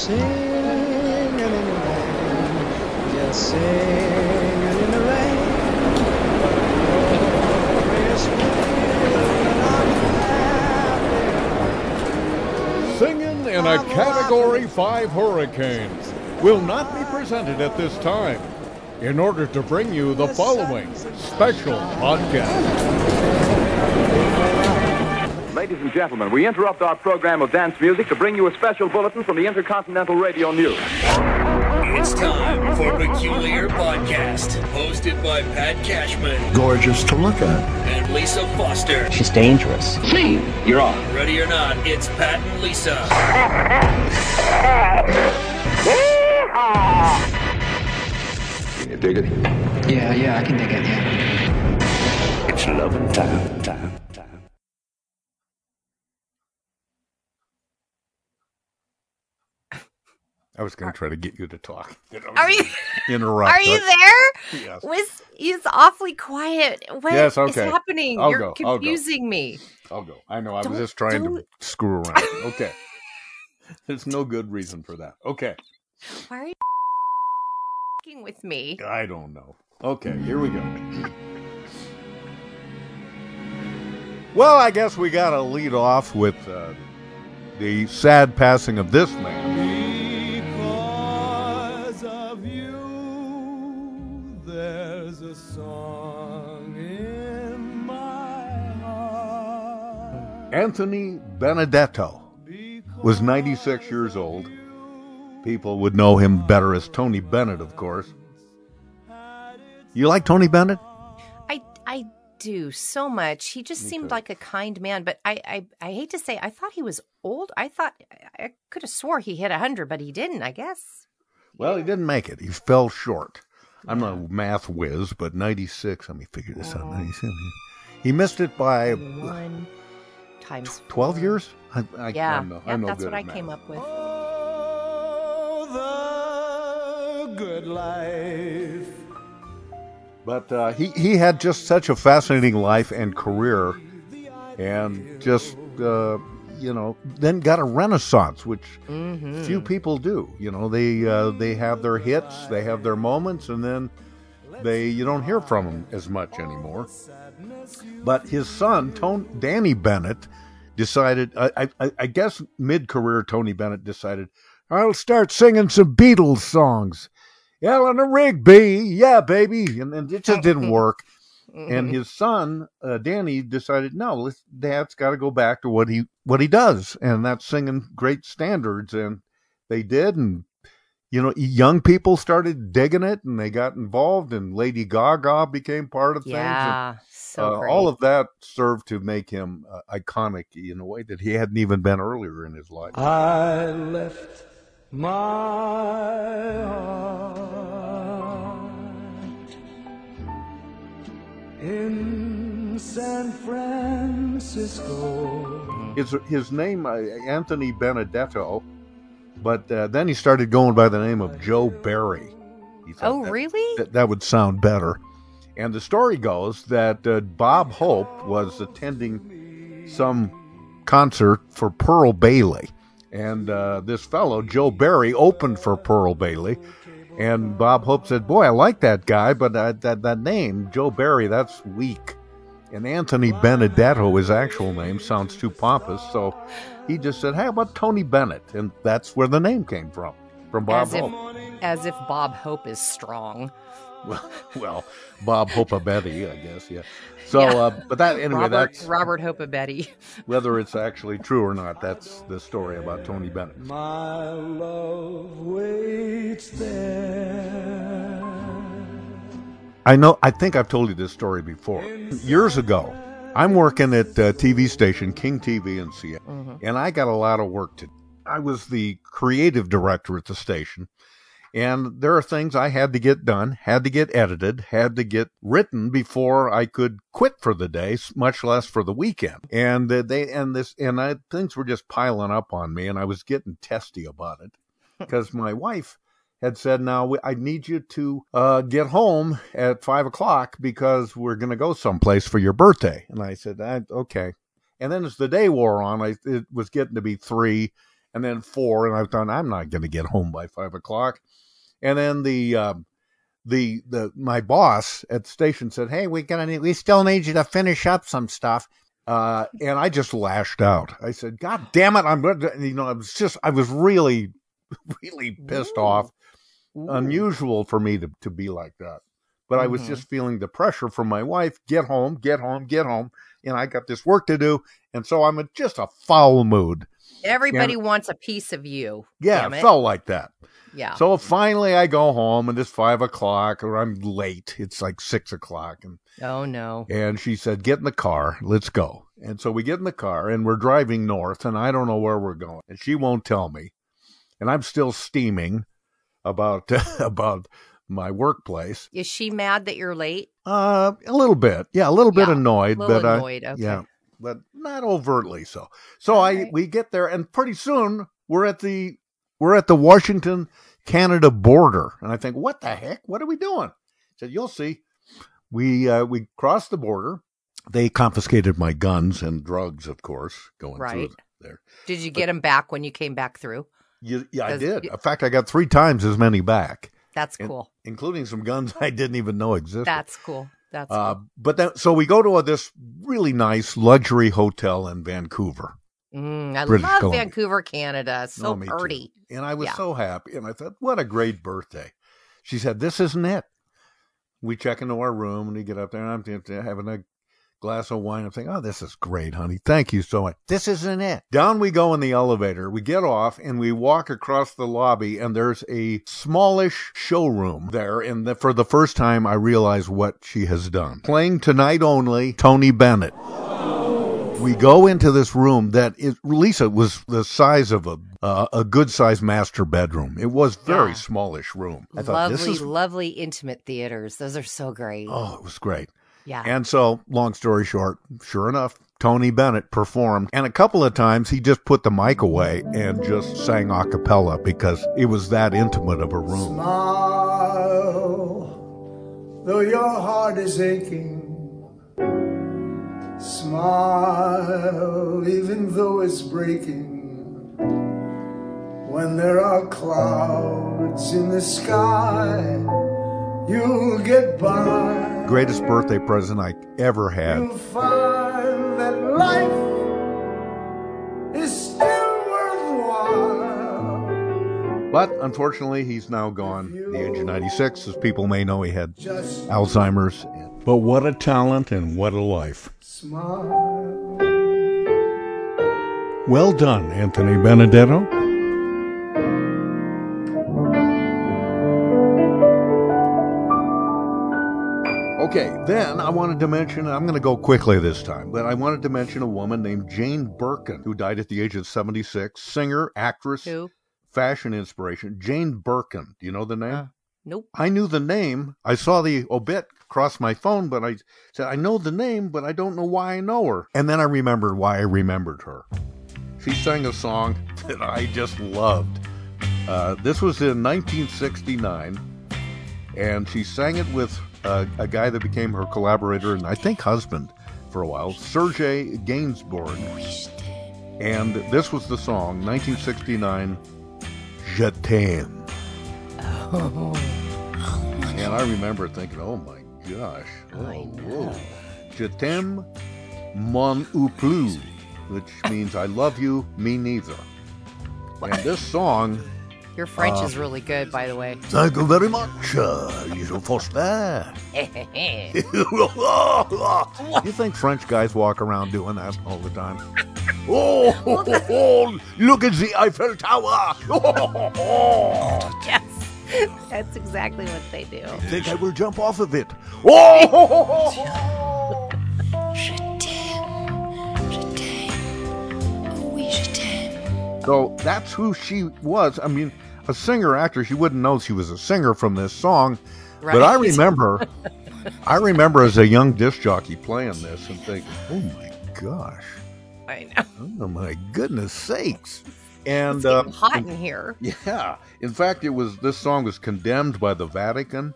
singing in the rain, just singing in the rain. Singing in a Category 5 hurricane will not be presented at this time in order to bring you the following special podcast. Ladies and gentlemen, we interrupt our program of dance music to bring you a special bulletin from the Intercontinental Radio News. It's time for Peculiar Podcast, hosted by Pat Cashman gorgeous to look at. and Lisa Foster. She's dangerous. Me, you're on. Ready or not, it's Pat and Lisa. Can you dig it? Yeah, yeah, I can dig it, yeah. It's loving time, time, time. I was going to try to get you to talk. Are you Interrupt. are you there? Yes. Was he's awfully quiet. What is Yes, okay. happening? I'll You're go, I'll confusing me. I'll go. I know. I was Don't- just trying to don't- screw around. Okay. There's no good reason for that. Okay. Why are you f***ing with me? I don't know. Okay, here we go. Well, I guess we got to lead off with uh, the sad passing of this man. Anthony Benedetto was 96 years old. People would know him better as Tony Bennett, of course. You like Tony Bennett? I I do so much. He just seemed Okay. like a kind man, but I, I I hate to say I thought he was old. I thought I, could have swore he hit 100, but he didn't, I guess. Well, he didn't make it. He fell short. I'm not a math whiz, but 96, let me figure this out. 97. He missed it by 1 times 12 years? I, I, Yeah. I'm no, yeah, I'm no that's what I at came up with. Oh, the good life. But uh, he, he had just such a fascinating life and career, and just, uh, you know, then got a renaissance, which Mm-hmm. few people do. You know, they uh, they have their hits, they have their moments, and then they you don't hear from them as much anymore. But his son, Tony, Danny Bennett, decided. I, I, I guess mid-career, Tony Bennett decided, I'll start singing some Beatles songs. Eleanor Rigby, yeah, baby, and, and it just didn't work. And his son, uh, Danny, decided, no, Dad's got to go back to what he what he does, and that's singing great standards. And they did, and you know, young people started digging it, and they got involved, and Lady Gaga became part of things. and, Yeah, so uh, great. all of that served to make him uh, iconic in a way that he hadn't even been earlier in his life. I left my heart in San Francisco. His his name uh, Anthony Benedetto, but uh, then he started going by the name of Joe Barry. He thought Oh, that- really? That, that would sound better. And the story goes that uh, Bob Hope was attending some concert for Pearl Bailey, and uh, this fellow Joe Barry opened for Pearl Bailey. And Bob Hope said, "Boy, I like that guy, but that that, that name, Joe Barry, that's weak." And Anthony Benedetto, his actual name, sounds too pompous, so he just said, "Hey, how about Tony Bennett?" And that's where the name came from, from Bob as if Hope. as if Bob Hope is strong. Well, well, Bob Hopabetti, I guess, yeah. So, Yeah. uh, but that anyway, that's. Robert that's Robert Hopabetti. whether it's actually true or not. That's the story about Tony Bennett. My love waits there. I know. I think I've told you this story before. Years ago, I'm working at a TV station King TV in Seattle, and I got a lot of work to. do. I was the creative director at the station, and there are things I had to get done, had to get edited, had to get written before I could quit for the day, much less for the weekend. And uh, they and this and I, things were just piling up on me, and I was getting testy about it because my wife had said, "Now I need you to uh, get home at five o'clock because we're going to go someplace for your birthday." And I said, I, "Okay." And then as the day wore on, I, it was getting to be three, and then four, and I thought I'm not going to get home by five o'clock. And then the um, the the my boss at the station said, "Hey, we gonna need, we still need you to finish up some stuff." Uh, and I just lashed out. I said, "God damn it! I'm going to," you know, I was just I was really really pissed off. Unusual for me to to be like that, but I was Mhm. just feeling the pressure from my wife. Get home, get home, get home, and I got this work to do, and so I'm in just a foul mood. Everybody wants a piece of you. Yeah, it it. felt like that. Yeah. So finally, I go home, and it's five o'clock, or I'm late. It's like six o'clock, and oh no. and she said, "Get in the car, let's go." And so we get in the car, and we're driving north, and I don't know where we're going, and she won't tell me, and I'm still steaming about about my workplace. Is she mad that you're late? Uh, a little bit, yeah, a little bit Yeah, annoyed, A little but I, okay. yeah, but not overtly so. So All I right. we get there, and pretty soon we're at the we're at the Washington Canada border, and I think, what the heck? What are we doing? I said, you'll see. We uh, we crossed the border. They confiscated my guns and drugs, of course, going through there. Did you get them back when you came back through? You, yeah, I did. you- In fact, I got three times as many back, That's cool. including some guns I didn't even know existed. That's cool. That's Uh, cool. but then, so we go to a, this really nice luxury hotel in Vancouver, Mm, I British love Columbia. Vancouver, Canada. So too. pretty. and I was Yeah. so happy. And I thought, what a great birthday! She said, "This isn't it." We check into our room and we get up there, and I'm having a glass of wine. I'm thinking, "Oh, this is great, honey. Thank you so much." This isn't it. Down we go in the elevator. We get off and we walk across the lobby, and there's a smallish showroom there. And the, for the first time, I realize what she has done. Playing tonight only, Tony Bennett. We go into this room that is Lisa was the size of a uh, a good sized master bedroom. It was very Yeah. smallish room. I thought Lovely, this is lovely intimate theaters. Those are so great. oh, it was great. Yeah. And so, long story short, sure enough, Tony Bennett performed, and a couple of times he just put the mic away and just sang a cappella because it was that intimate of a room. Smile, though your heart is aching. Smile, even though it's breaking. When there are clouds in the sky, you'll get by. Greatest birthday present I ever had. You'll find that life is still worthwhile. But unfortunately, he's now gone. The age of 96, as people may know, he had Alzheimer's. But what a talent and what a life. smile. Well done, Anthony Benedetto. Okay, then I wanted to mention, I'm going to go quickly this time, but I wanted to mention a woman named Jane Birkin, who died at the age of 76, singer, actress, Who? fashion inspiration. Jane Birkin. Do you know the name? Uh, Nope. I knew the name. I saw the obit cross my phone, but I said, I know the name, but I don't know why I know her. And then I remembered why I remembered her. She sang a song that I just loved. Uh, this was in 1969, and she sang it with uh, a guy that became her collaborator and I think husband for a while, Sergei Gainsbourg. And this was the song, 1969, Je t'aime. And I remember thinking, oh my gosh. Oh, whoa. Je t'aime moi non plus, which means I love you, me neither. And this song, Your French Uh, is really good, by the way. thank you very much, uh, you Foster. you think French guys walk around doing that all the time? oh, look at the Eiffel Tower. yes. That's exactly what they do. I think I will jump off of it. Oh! So that's who she was. I mean, a singer actress, you wouldn't know she was a singer from this song. But I remember, I remember as a young disc jockey playing this and thinking, "Oh my gosh, I know. oh my goodness sakes!" And uh, hot in here. yeah, in fact, it was this song was condemned by the Vatican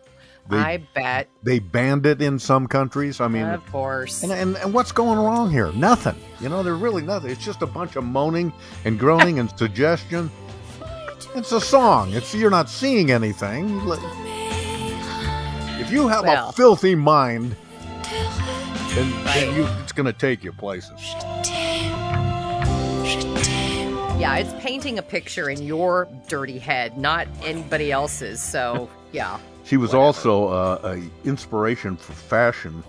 They I bet. they banned it in some countries. I mean, Of course. and, and and what's going wrong here? Nothing. You know, there's really nothing. It's just a bunch of moaning and groaning and suggestion. It's a song. It's you're not seeing anything. If you have Well. a filthy mind, then, then you, it's going to take you places. Yeah, it's painting a picture in your dirty head, not anybody else's. So, yeah. She was also uh, a inspiration for fashion,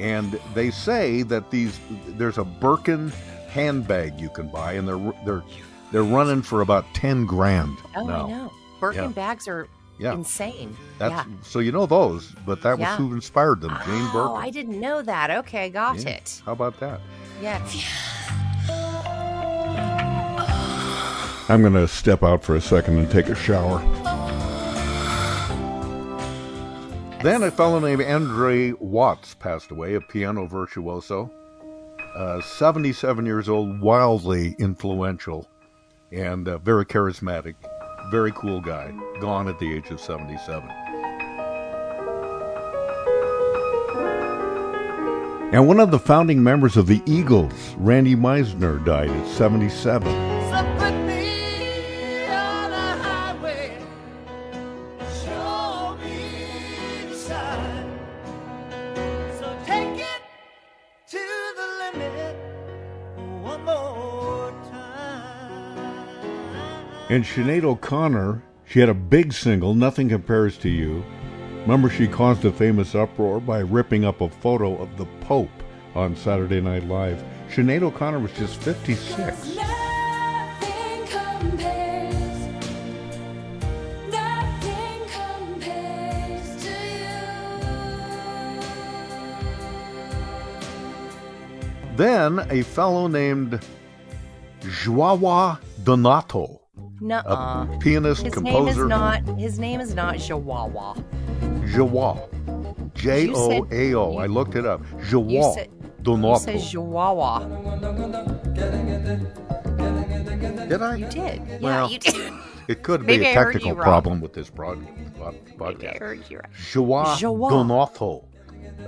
and they say that these there's a Birkin handbag you can buy, and they're they're they're running for about ten grand Oh, now. I know. Birkin Yeah. bags are Yeah. insane. That's yeah. so you know those, but that was who inspired them, Jane Oh, Birkin. I didn't know that. Okay, got Yeah. it. How about that? Yes. I'm going to step out for a second and take a shower. Then a fellow named Andre Watts passed away, a piano virtuoso. Uh, 77 years old, wildly influential, and uh, very charismatic. Very cool guy. Gone at the age of 77. And one of the founding members of the Eagles, Randy Meisner, died at 77. And Sinead O'Connor, she had a big single, Nothing Compares to You. Remember, she caused a famous uproar by ripping up a photo of the Pope on Saturday Night Live. Sinead O'Connor was just 56. Nothing compares. Nothing compares Then a fellow named Joao Donato, Nuh-uh. a pianist, His composer. name is not. His name is not Chihuahua. Joao. J O A O. I looked it up. You Joao said. You said Chihuahua. Did I? You did. Yeah, Well, you did. It could be a technical problem with this broad, pod, Maybe I podcast. heard you right. Joao Joao. Donato.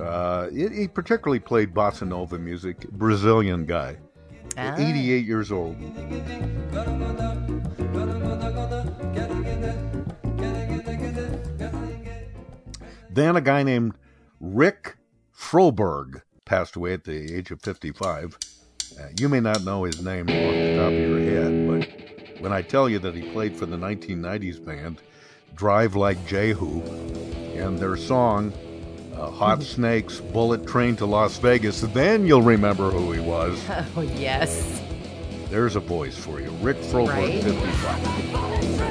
Uh, he, he particularly played bossa nova music. Brazilian guy. Ah. 88 years old. Then a guy named Rick Froberg passed away at the age of 55. Uh, you may not know his name off the top of your head, but when I tell you that he played for the 1990s band Drive Like Jehu and their song uh, Hot Snakes Bullet Train to Las Vegas, then you'll remember who he was. Oh yes. There's a voice for you. Rick Froberg, Right. 55.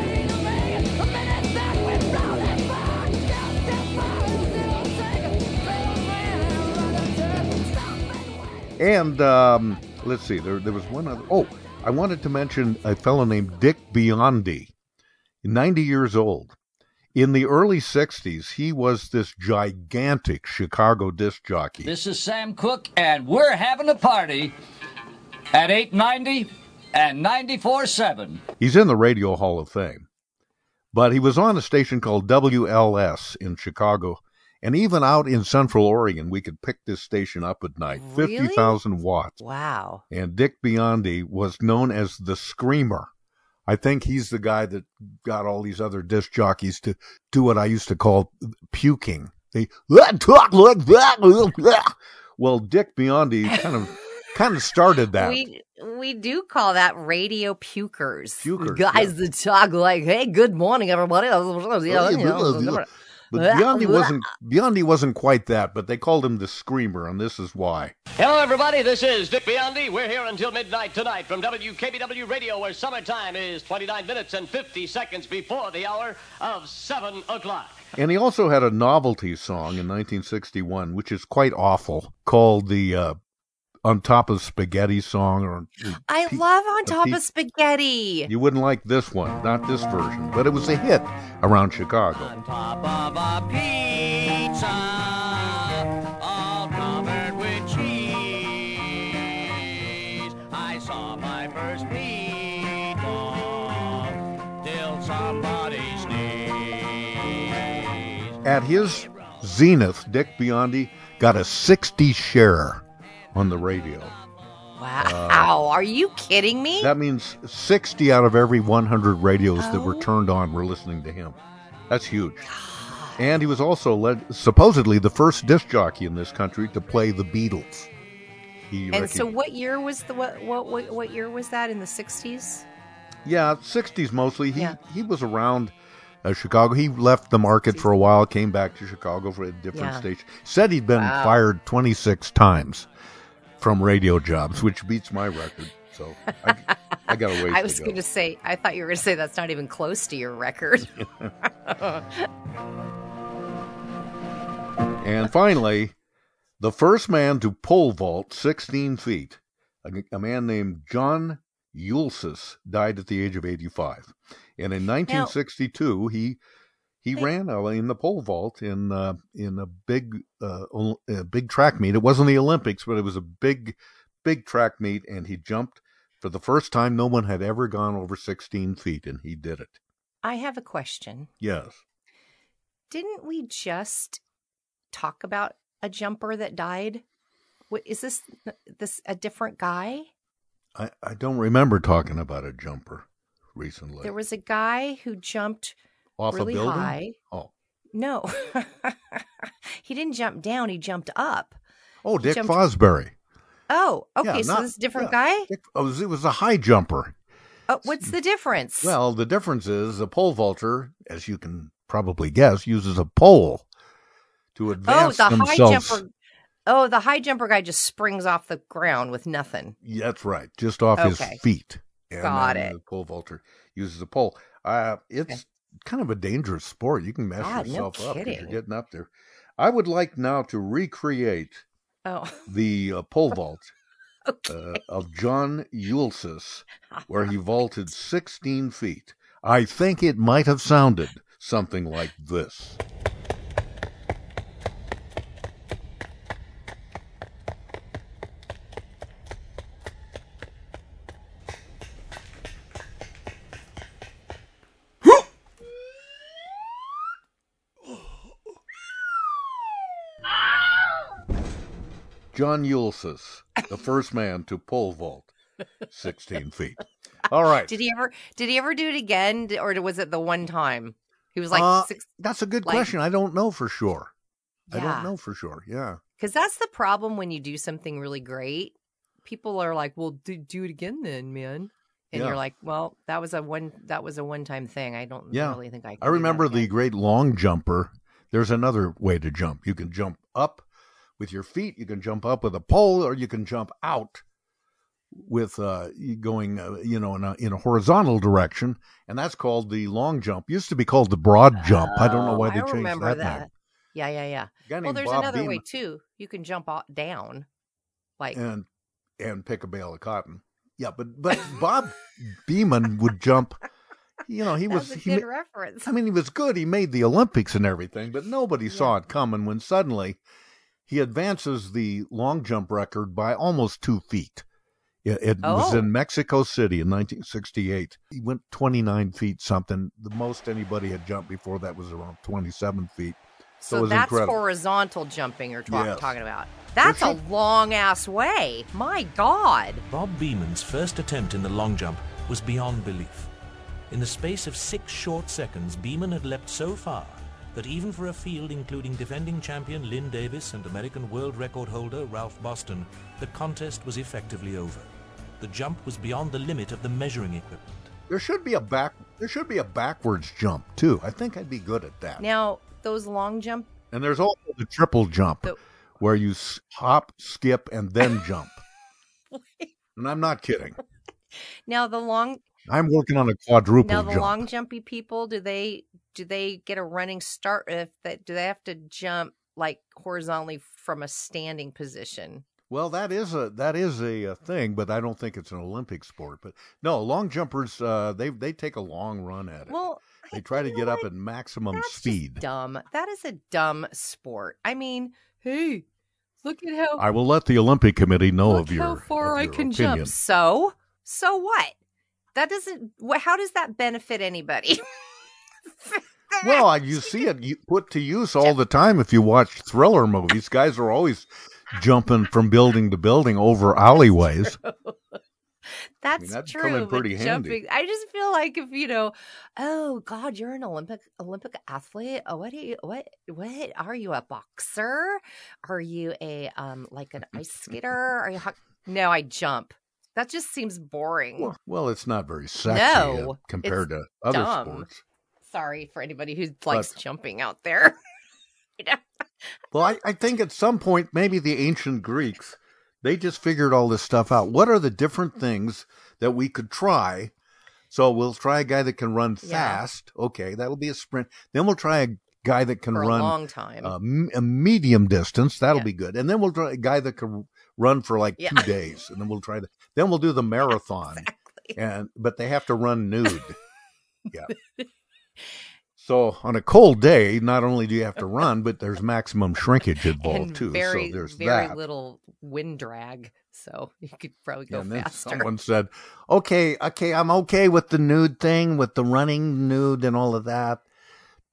And um, let's see, there, there was one other. Oh, I wanted to mention a fellow named Dick Biondi, 90 years old. In the early 60s, he was this gigantic Chicago disc jockey. This is Sam Cooke, and we're having a party at 890 and 94.7. He's in the Radio Hall of Fame. But he was on a station called WLS in Chicago. And even out in Central Oregon, we could pick this station up at night. Really? 50,000 watts. Wow. And Dick Biondi was known as the Screamer. I think he's the guy that got all these other disc jockeys to do what I used to call puking. They talk like that. Well, Dick Biondi kind of kind of started that. We we do call that radio pukers. Pukers, Guys that talk like, "Hey, good morning, everybody." Oh, But Biondi wasn't Biondi wasn't quite that, but they called him the Screamer, and this is why. Hello, everybody. This is Dick Biondi. We're here until midnight tonight from WKBW Radio, where summertime is 29 minutes and 50 seconds before the hour of 7 o'clock. And he also had a novelty song in 1961, which is quite awful, called the uh, "On Top of Spaghetti" song. Or I love on top pe- of spaghetti. you wouldn't like this one, not this version, but it was a hit around Chicago. On top of a pizza, all covered with cheese, I saw my first meatball till somebody sneezed. At his Zenith, Dick Biondi, got a 60 share on the radio. Wow. Are you kidding me? That means 60 out of every 100 radios that were Oh. turned on were listening to him. That's huge. And he was also led, supposedly the first disc jockey in this country to play the Beatles. He and so what year was the what what what, what year was that in the 60s? Yeah, 60s mostly. He Yeah. he was around uh, Chicago. He left the market for a while, came back to Chicago for a different Yeah. station. Said he'd been Wow. fired 26 times from radio jobs, which beats my record. So I, I got a ways I was to go. going to say I thought you were going to say that's not even close to your record. And finally, the first man to pole vault 16 feet, a, a man named John Uelses, died at the age of 85. And in 1962, he he ran uh, in the pole vault in uh, in a big uh, a big track meet. It wasn't the Olympics, but it was a big big track meet, and he jumped for the first time. No one had ever gone over 16 feet, and he did it. I have a question. Yes. Didn't we just talk about a jumper that died? What, is this this a different guy? I, I don't remember talking about a jumper recently. There was a guy who jumped Off really a building? high. Oh. No, he didn't jump down. He jumped up. Oh, Dick jumped- Fosbury. Oh, okay. Yeah, so not- this is a different yeah, guy. Dick- oh, it was- a high jumper. Oh, what's the difference? Well, the difference is a pole vaulter, as you can probably guess, uses a pole to advance oh, the high jumper. Oh, the high jumper guy just springs off the ground with nothing. Yeah, That's right, just off Okay. his feet. And Got it. The pole vaulter uses a pole. Uh, it's kind of a dangerous sport. You can mess God, no yourself up if you're getting up there. I would like now to recreate Oh, the uh, pole vault uh, of John Uelses, where he vaulted 16 feet. I think it might have sounded something like this. John Uelses, the first man to pole vault 16 feet. All right. did he ever? Did he ever do it again, or was it the one time? He was like Uh, six. That's a good like- question. I don't know for sure. I don't know for sure. Yeah. Because that's the problem when you do something really great. People are like, "Well, do, do it again, then, man." And Yeah. you're like, "Well, that was a one. That was a one time thing. I don't Yeah. really think I." Can I remember the again." great long jumper. There's another way to jump. You can jump up with your feet, you can jump up with a pole, or you can jump out with uh going uh, you know in a in a horizontal direction and that's called the long jump used to be called the broad jump i don't know Oh, why they I changed remember that, that. name Yeah, yeah, yeah. Well, there's Bob another way too. You can jump down, like and and pick a bale of cotton yeah but but bob beamon would jump you know he was a he reference. I mean, he was good. He made the Olympics and everything, but nobody saw it coming when suddenly he advances the long jump record by almost two feet. It, it was Oh. in Mexico City in 1968. He went 29 feet something. The most anybody had jumped before that was around 27 feet. So, So was that's incredible. horizontal jumping you're talk- Yes. talking about. That's a long ass way. My God. Bob Beamon's first attempt in the long jump was beyond belief. In the space of six short seconds, Beamon had leapt so far that even for a field including defending champion Lynn Davies and American world record holder Ralph Boston, the contest was effectively over. The jump was beyond the limit of the measuring equipment. There should be a back. There should be a backwards jump too. I think I'd be good at that. Now those long jump. And there's also the triple jump, The- where you hop, skip, and then jump. and I'm not kidding. Now the long. I'm working on a quadruple Now the jump. long jumpy people. Do they do they get a running start if that? Do they have to jump like horizontally from a standing position? Well, that is a that is a, uh thing, but I don't think it's an Olympic sport. But no, long jumpers uh, they they take a long run at it. Well, they try to get up at maximum speed. dumb. That is a dumb sport. I mean, hey, look at how I will let the Olympic Committee know of your how far of I can opinion. jump. So, so what? That doesn't. How does that benefit anybody? Well, you see it you put to use all the time if you watch thriller movies. Guys are always jumping from building to building over alleyways. That's, that's true. coming but pretty handy. jumping, I just feel like if you know, oh God, you're an Olympic Olympic athlete. Oh, what are you? What what are you? A boxer? Are you a um like an ice skater? Are you? No, I jump. That just seems boring. Well, well, it's not very sexy No, uh, compared to other dumb. sports. Sorry for anybody who likes jumping out there. Well, I, I think at some point, maybe the ancient Greeks, they just figured all this stuff out. What are the different things that we could try? So we'll try a guy that can run Yeah. fast. Okay, that'll be a sprint. Then we'll try a guy that can For a run long time. uh, a medium distance. That'll Yeah. be good. And then we'll try a guy that can run for like Yeah. two days. And then we'll try the. Then we'll do the marathon. And but they have to run nude. yeah. So on a cold day, not only do you have to run, but there's maximum shrinkage involved and too. very so there's very that. little wind drag, so you could probably go and then faster. someone said, "Okay, okay, I'm okay with the nude thing, with the running nude and all of that,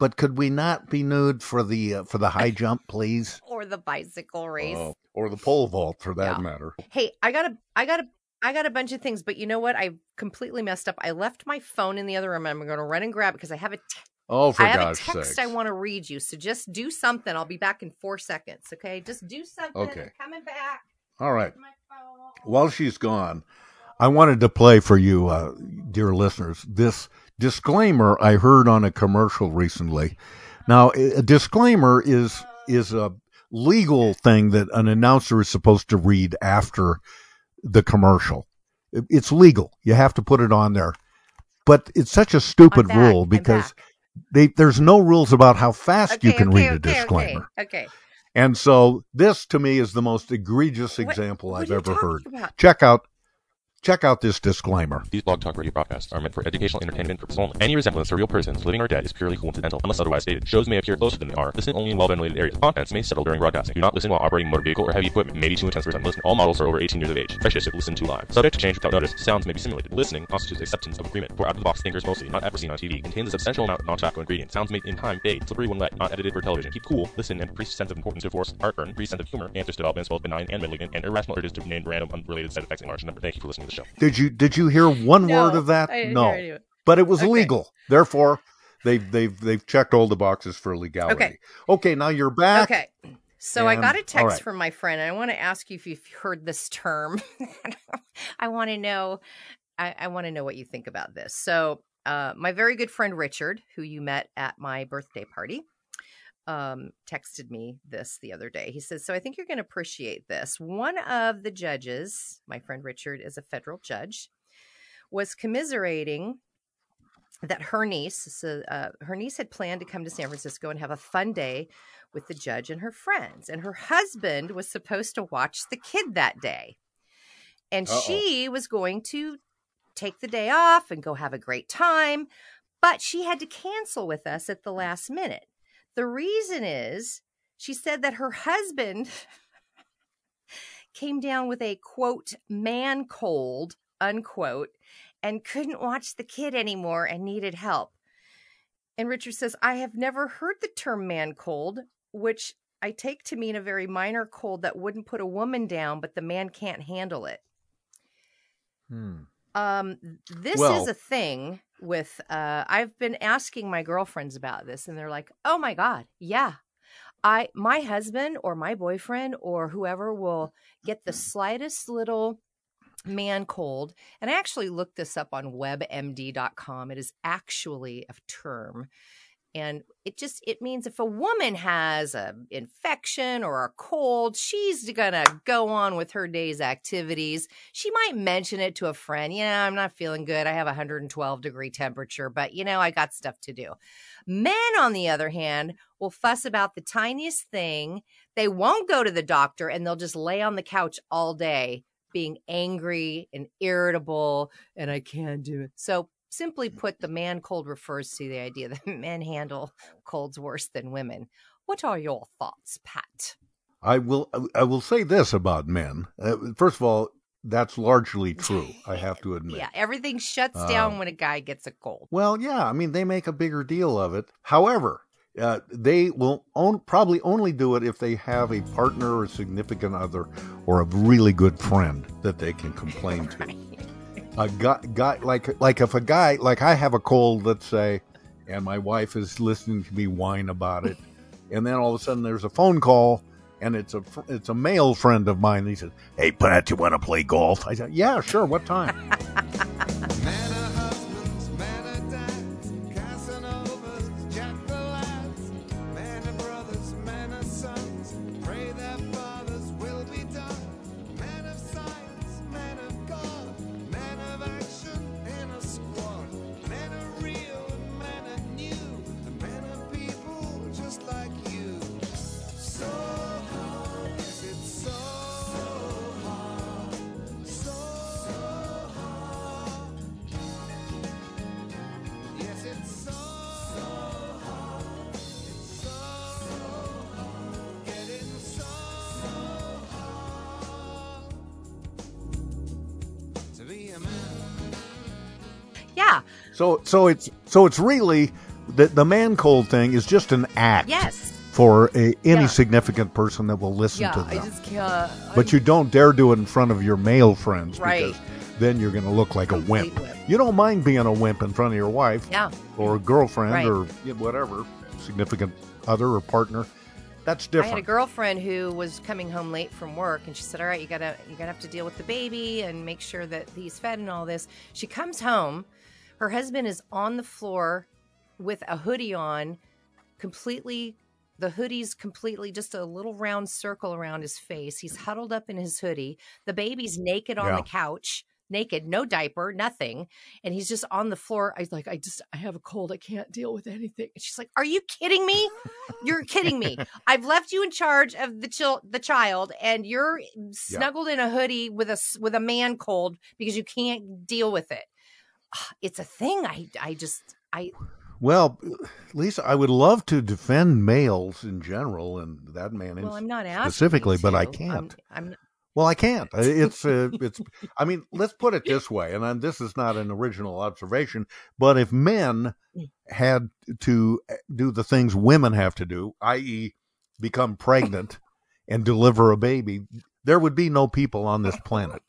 but could we not be nude for the uh, for the high jump, please, or the bicycle race. Oh, or the pole vault for that Yeah. matter?" Hey, I got a I got a I got a bunch of things, but you know what? I completely messed up. I left my phone in the other room. I'm going to run and grab it because I have a te- Oh, for I have God's a text sakes! I want to read you. So just do something. I'll be back in four seconds. Okay, just do something. Okay. I'm coming back. All right. While she's gone, I wanted to play for you, uh, dear listeners, this disclaimer I heard on a commercial recently. Now, a a disclaimer is is a legal thing that an announcer is supposed to read after the commercial. It's legal. You have to put it on there. But it's such a stupid back. rule because they, there's no rules about how fast you can okay, read a okay, disclaimer. Okay. okay. And so this to me is the most egregious example what I've ever heard. about? Check out check out this disclaimer. These blog talk radio broadcasts are meant for educational entertainment purposes only. Any resemblance to real persons, living or dead, is purely coincidental, unless otherwise stated. Shows may appear closer than they are. Listen only in well-ventilated areas. Contents may settle during broadcasting. Do not listen while operating motor vehicle or heavy equipment. May be too intense for some listening. All models are over 18 years of age. Precious if listened to live. Subject to change without notice. Sounds may be simulated. Listening constitutes acceptance of agreement. For out-of-the-box thinkers mostly, not ever seen on TV. Contains a substantial amount of non-tobacco ingredients. Sounds made in time, fade, slippery when wet, not edited for television. Keep cool, listen, and increase sense of importance to force, heartburn, increase sense of humor, answers developments both benign and malignant, and irrational urges to name random unrelated side effects in large number. Thank you for listening the show. Did you did you hear one No, word of that? I didn't no. hear any of it. But it was Okay. illegal. Therefore, they've they've they've checked all the boxes for legality. Okay. Okay, now you're back. Okay. So I got a text all right. from my friend, and I want to ask you if you've heard this term. I want to know. I, I want to know what you think about this. So, uh, my very good friend Richard, who you met at my birthday party, um, texted me this the other day. He says, "So I think you're going to appreciate this. One of the judges, my friend Richard, is a federal judge, was commiserating." that her niece, so, uh, her niece had planned to come to San Francisco and have a fun day with the judge and her friends, and her husband was supposed to watch the kid that day, and Uh-oh. she was going to take the day off and go have a great time, but she had to cancel with us at the last minute. The reason is she said that her husband came down with a quote man cold unquote and couldn't watch the kid anymore and needed help. And Richard says, I have never heard the term man cold, which I take to mean a very minor cold that wouldn't put a woman down, but the man can't handle it. Hmm. Um, this Well- is a thing with, uh, I've been asking my girlfriends about this, and they're like, oh my God, yeah. I, my husband or my boyfriend or whoever will get the slightest little man cold. And I actually looked this up on webmd.com. It is actually a term. And it just it means if a woman has a infection or a cold, she's gonna go on with her day's activities. She might mention it to a friend. Yeah, I'm not feeling good. I have 112 degree temperature, but you know, I got stuff to do. Men, on the other hand, will fuss about the tiniest thing. They won't go to the doctor and they'll just lay on the couch all day being angry and irritable and I can't do it. So simply put, the man cold refers to the idea that men handle colds worse than women. What are your thoughts, Pat? I will I will say this about men. Uh, first of all, that's largely true. I have to admit. Yeah, everything shuts Uh, down when a guy gets a cold. Well, yeah, I mean they make a bigger deal of it. However, uh, they will on, probably only do it if they have a partner or a significant other or a really good friend that they can complain to. A guy, guy like like if a guy like I have a cold, let's say, and my wife is listening to me whine about it, and then all of a sudden there's a phone call. And it's a it's a male friend of mine. He says, "Hey, Pat, you want to play golf?" I said, "Yeah, sure. What time?" So so it's so it's really the the man cold thing is just an act. Yes. For a, any Yeah. significant person that will listen Yeah, to I just can't. but you don't dare do it in front of your male friends Right. because then you're going to look like a wimp. You don't mind being a wimp in front of your wife Yeah. or a girlfriend Right. or whatever significant other or partner. That's different. I had a girlfriend who was coming home late from work, and she said, "All right, you gotta you gotta have to deal with the baby and make sure that he's fed and all this." She comes home, her husband is on the floor with a hoodie on, completely. The hoodie's completely just a little round circle around his face. He's huddled up in his hoodie. The baby's naked on Yeah. the couch, naked, no diaper, nothing, and he's just on the floor. I like, I just, I have a cold. I can't deal with anything. And she's like, Are you kidding me? You're kidding me. I've left you in charge of the chil- the child, and you're snuggled in a hoodie with a with a man cold because you can't deal with it. It's a thing. I I just I well, Lisa, I would love to defend males in general and that man well, I'm not asking specifically, but I can't. I'm, I'm Well, I can't. It's uh, it's. I mean, let's put it this way, and I'm, this is not an original observation, but if men had to uh, do the things women have to do, i.e., become pregnant and deliver a baby, there would be no people on this planet.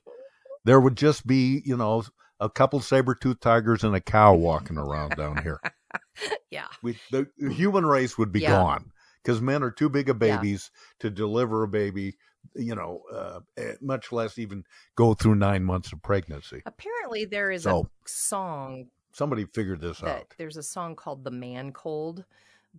There would just be, you know, a couple saber-toothed tigers and a cow walking around down here. yeah. We, the, the human race would be Yeah. gone because men are too big of Yeah. babies to deliver a baby. You know, uh, eh, much less even go through nine months of pregnancy. Apparently, there is So- a song Somebody figured this out. there's a song called "The Man Cold"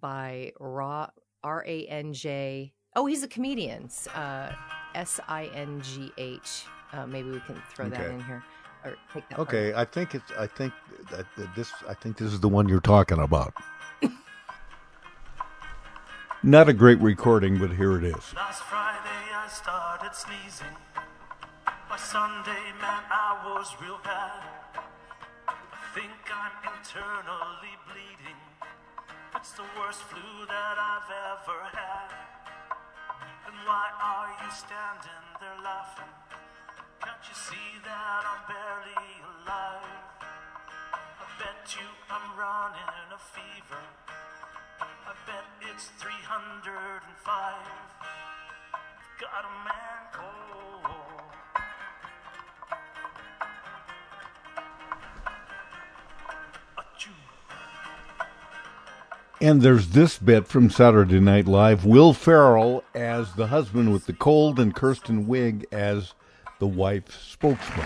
by Ra R A N J. Oh, he's a comedian. Uh, S I N G H. Uh, maybe we can throw that in here or take that. part Okay, I think it's. I think that, that this. I think this is the one you're talking about. Not a great recording, but here it is. Last Friday I started sneezing. By Sunday, man, I was real bad. I think I'm internally bleeding. It's the worst flu that I've ever had. And why are you standing there laughing? Can't you see that I'm barely alive? I bet you I'm running a fever. I bet it's 305. I've got a man cold. And there's this bit from Saturday Night Live: Will Ferrell as the husband with the cold, and Kristen Wiig as the wife's spokesman.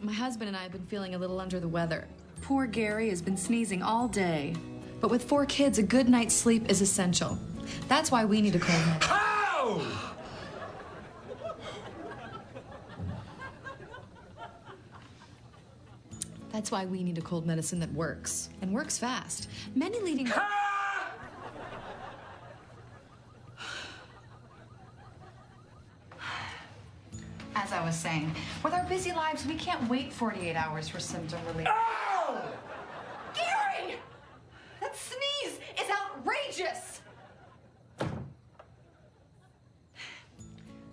My husband and I have been feeling a little under the weather. Poor Gary has been sneezing all day. But with four kids, a good night's sleep is essential. That's why we need a cold night. That's why we need a cold medicine that works and works fast. Many leading. As I was saying, with our busy lives, we can't wait 48 hours for symptom relief. Oh! Gary! That sneeze is outrageous!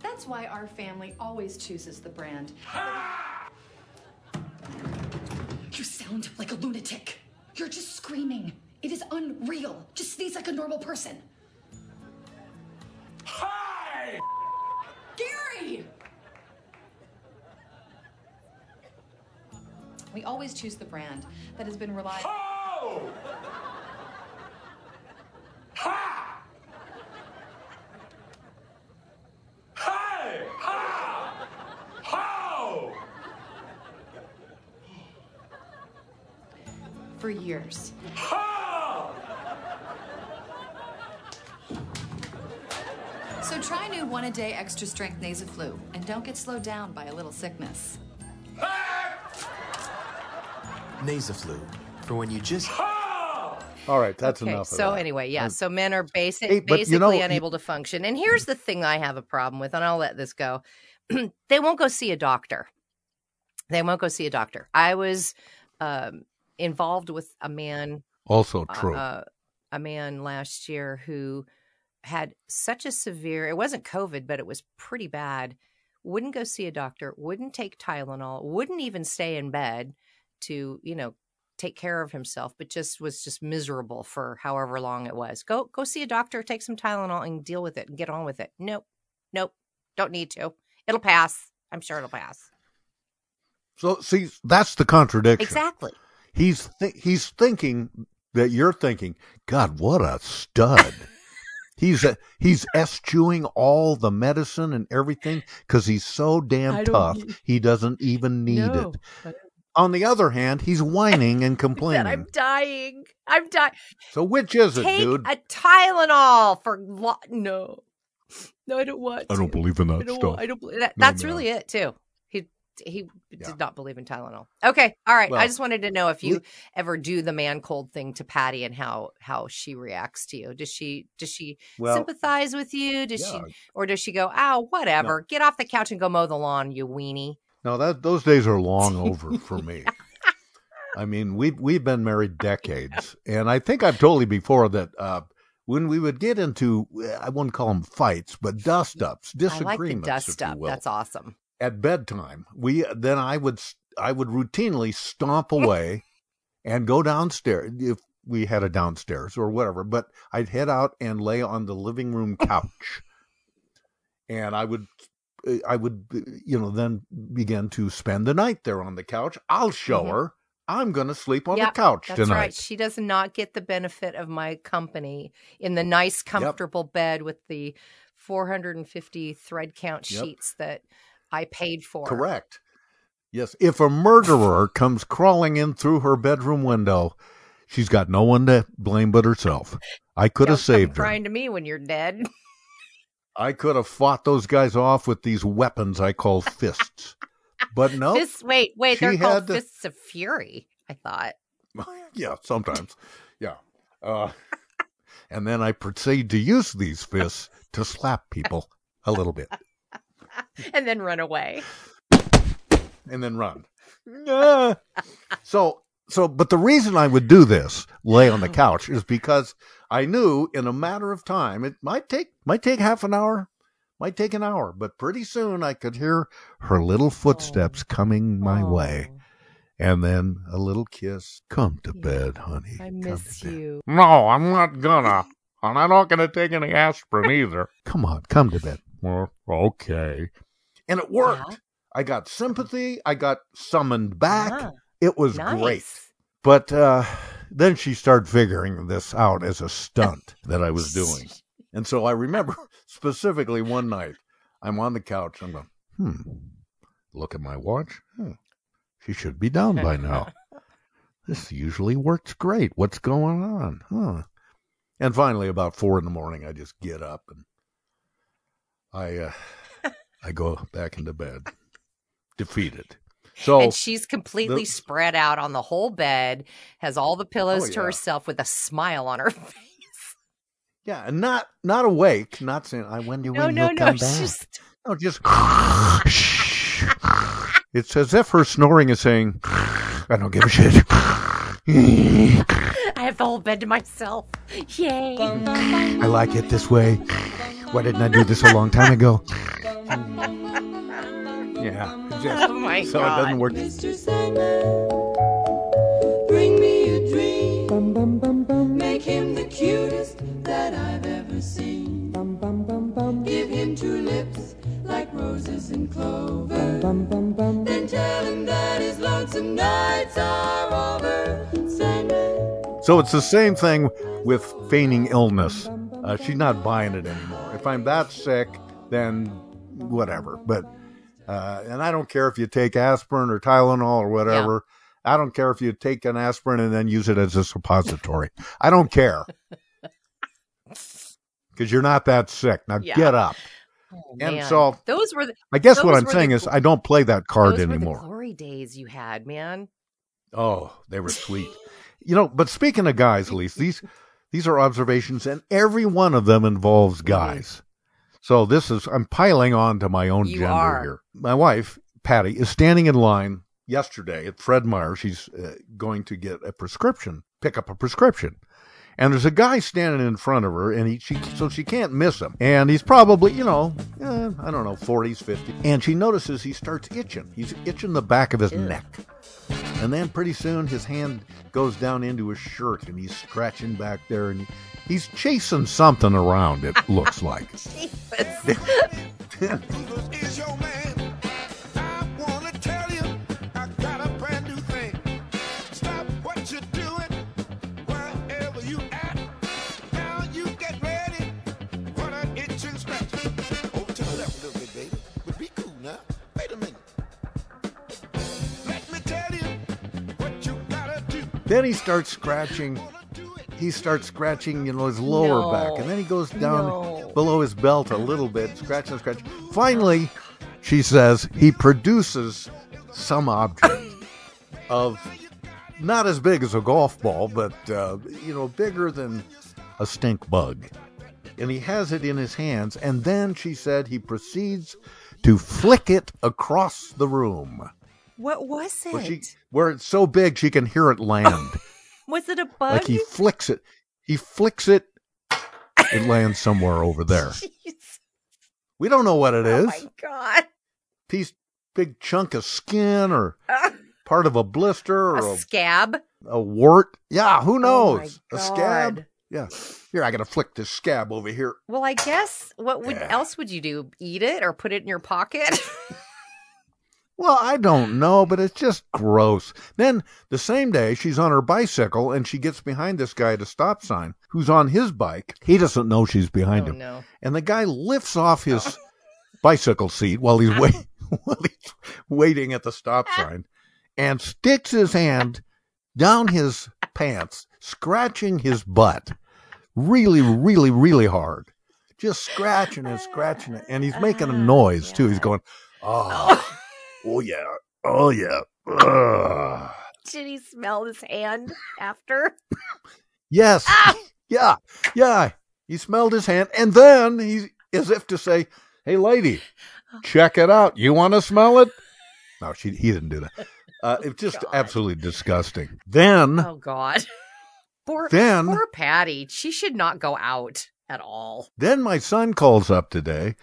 That's why our family always chooses the brand. Ah! You sound like a lunatic. You're just screaming. It is unreal. Just sneeze like a normal person. Hi! Gary! We always choose the brand that has been reliable. Oh! Ha! Hey! Ha! Ho! for years. Ho! So try new one a day extra strength Nasaflu and don't get slowed down by a little sickness. Nasaflu, for when you just. All right, that's okay, enough. so that. anyway, yeah. So men are basic, Hey, basically you know, you- unable to function. And here's the thing I have a problem with, and I'll let this go. they won't go see a doctor. They won't go see a doctor. I was um, involved with a man. Also uh, true. Uh, a man last year who had such a severe. It wasn't COVID, but it was pretty bad. Wouldn't go see a doctor. Wouldn't take Tylenol. Wouldn't even stay in bed to you know take care of himself, but just was just miserable for however long it was. Go go see a doctor, take some Tylenol, and deal with it and get on with it. Nope, nope, don't need to. It'll pass. I'm sure it'll pass. So see, that's the contradiction. Exactly. He's th- he's thinking that you're thinking, God, what a stud. he's a, he's eschewing all the medicine and everything because he's so damn tough. need- He doesn't even need No, it. On the other hand, he's whining and That complaining. I'm dying. I'm dying. So which is it, Take dude? a Tylenol for lo- no, no, I don't want. I don't to. believe in that I don't, stuff. I don't. bel- That, No, that's no. really it too. He he did not believe in Tylenol. Okay, all right. Well, I just wanted to know if you we- ever do the man cold thing to Patty and how how she reacts to you. Does she does she Well, sympathize with you? Does yeah. she or does she go, oh whatever, get off the couch and go mow the lawn, you weenie? No, that those days are long over for me. I mean, we've we've been married decades, and I think I've told you before that uh, when we would get into, I wouldn't call them fights, but dust ups, I like the disagreements, dust up. That's awesome. At bedtime, we then I would I would routinely stomp away and go downstairs if we had a downstairs or whatever. But I'd head out and lay on the living room couch, and I would I would you know then begin to spend the night there on the couch. I'll show Mhm. her I'm going to sleep on Yep, the couch that's tonight. right. She does not get the benefit of my company in the nice, comfortable bed with the 450 thread count Yep. sheets that I paid for. Correct. Yes, if a murderer comes crawling in through her bedroom window, she's got no one to blame but herself. I could Don't have saved her. crying to me when you're dead. I could have fought those guys off with these weapons I call fists. But no, Fists, wait, wait, they're called to- fists of fury. I thought. yeah, sometimes. Yeah. Uh, and then I proceed to use these fists to slap people a little bit and then run away. and then run. So, so, but the reason I would do this, lay on the couch, is because I knew in a matter of time, it might take, might take half an hour, might take an hour, but pretty soon I could hear her little footsteps coming my way. And then a little kiss. Come to bed, honey. I miss you. No, I'm not gonna. And I'm not gonna take any aspirin either. Come on, come to bed. Well, okay. And it worked. I got sympathy. I got summoned back. Ah, it was nice. great. But uh, then she started figuring this out as a stunt that I was doing. And so I remember specifically one night, I'm on the couch. I'm going, hmm, look at my watch. Hmm, she should be down by now. this usually works great. What's going on? Huh. And finally, about four in the morning, I just get up and I uh, I go back into bed, defeated. So and she's completely the- spread out on the whole bed, has all the oh, pillows Oh, to yeah. herself with a smile on her face. yeah, and not not awake, not saying I wonder No, when no, you'll no. come back. just No, just it's as if her snoring is saying, "I don't give a shit." I have the whole bed to myself. Yay. I like it this way. Why didn't I do this a long time ago? Yeah. Just, My so God. it doesn't work. Mr. Sandman, bring me a dream. Make him the cutest that I've ever seen. Give him two lips like roses and clover. Then tell him that his lonesome nights are over. Sandman. So it's the same thing with feigning illness. Uh, she's not buying it anymore. If I'm that sick, then whatever. But uh, and I don't care if you take aspirin or Tylenol or whatever. I don't care if you take an aspirin and then use it as a suppository. I don't care because you're not that sick. Now Yeah. get up. Oh, And man. so those were the, I guess what I'm saying the is I don't play that card those anymore. Were the glory days you had, man. Oh, they were sweet. You know, but speaking of guys, Elise, these these are observations, and every one of them involves guys. So this is I'm piling on to my own You gender are. here. My wife, Patty, is standing in line yesterday at Fred Meyer. She's uh, going to get a prescription, pick up a prescription. And there's a guy standing in front of her, and he she so she can't miss him. And he's probably, you know, eh, I don't know, 40s, 50s. And she notices he starts itching. He's itching the back of his neck. And then pretty soon his hand goes down into his shirt and he's scratching back there and he's chasing something around, it looks like. Then he starts scratching. He starts scratching, you know, his lower No. back, and then he goes down No. below his belt a little bit, scratching, and scratching. Finally, she says he produces some object of not as big as a golf ball, but uh, you know, bigger than a stink bug. And he has it in his hands, and then she said he proceeds to flick it across the room. What was it? Where, she, where it's so big she can hear it land. was it a bug? like he flicks it. He flicks it. It lands somewhere over there. We don't know what it oh is. oh my god! Piece, big chunk of skin, or part of a blister, or A a, scab. a wart. Yeah, who Oh knows? my a scab. Yeah. Here, I gotta flick this scab over here. Well, I guess what would Yeah. else would you do? Eat it or put it in your pocket? Well, I don't know, but it's just gross. Then the same day, she's on her bicycle and she gets behind this guy at a stop sign who's on his bike. He doesn't know she's behind Oh, him. no. And the guy lifts off his bicycle seat while he's wait- while he's waiting at the stop sign and sticks his hand down his pants, scratching his butt really, really, really hard. Just scratching and scratching it. And he's making a ah, noise too. He's going, Oh, oh yeah, oh yeah. Ugh. Did he smell his hand after? Yes. Yeah. Yeah. He smelled his hand and then he as if to say, Hey lady, check it out. You want to smell it? No, she he didn't do that. Uh, it's just absolutely disgusting. Then Oh God. Poor, Then- poor Patty. She should not go out at all. Then my son calls up today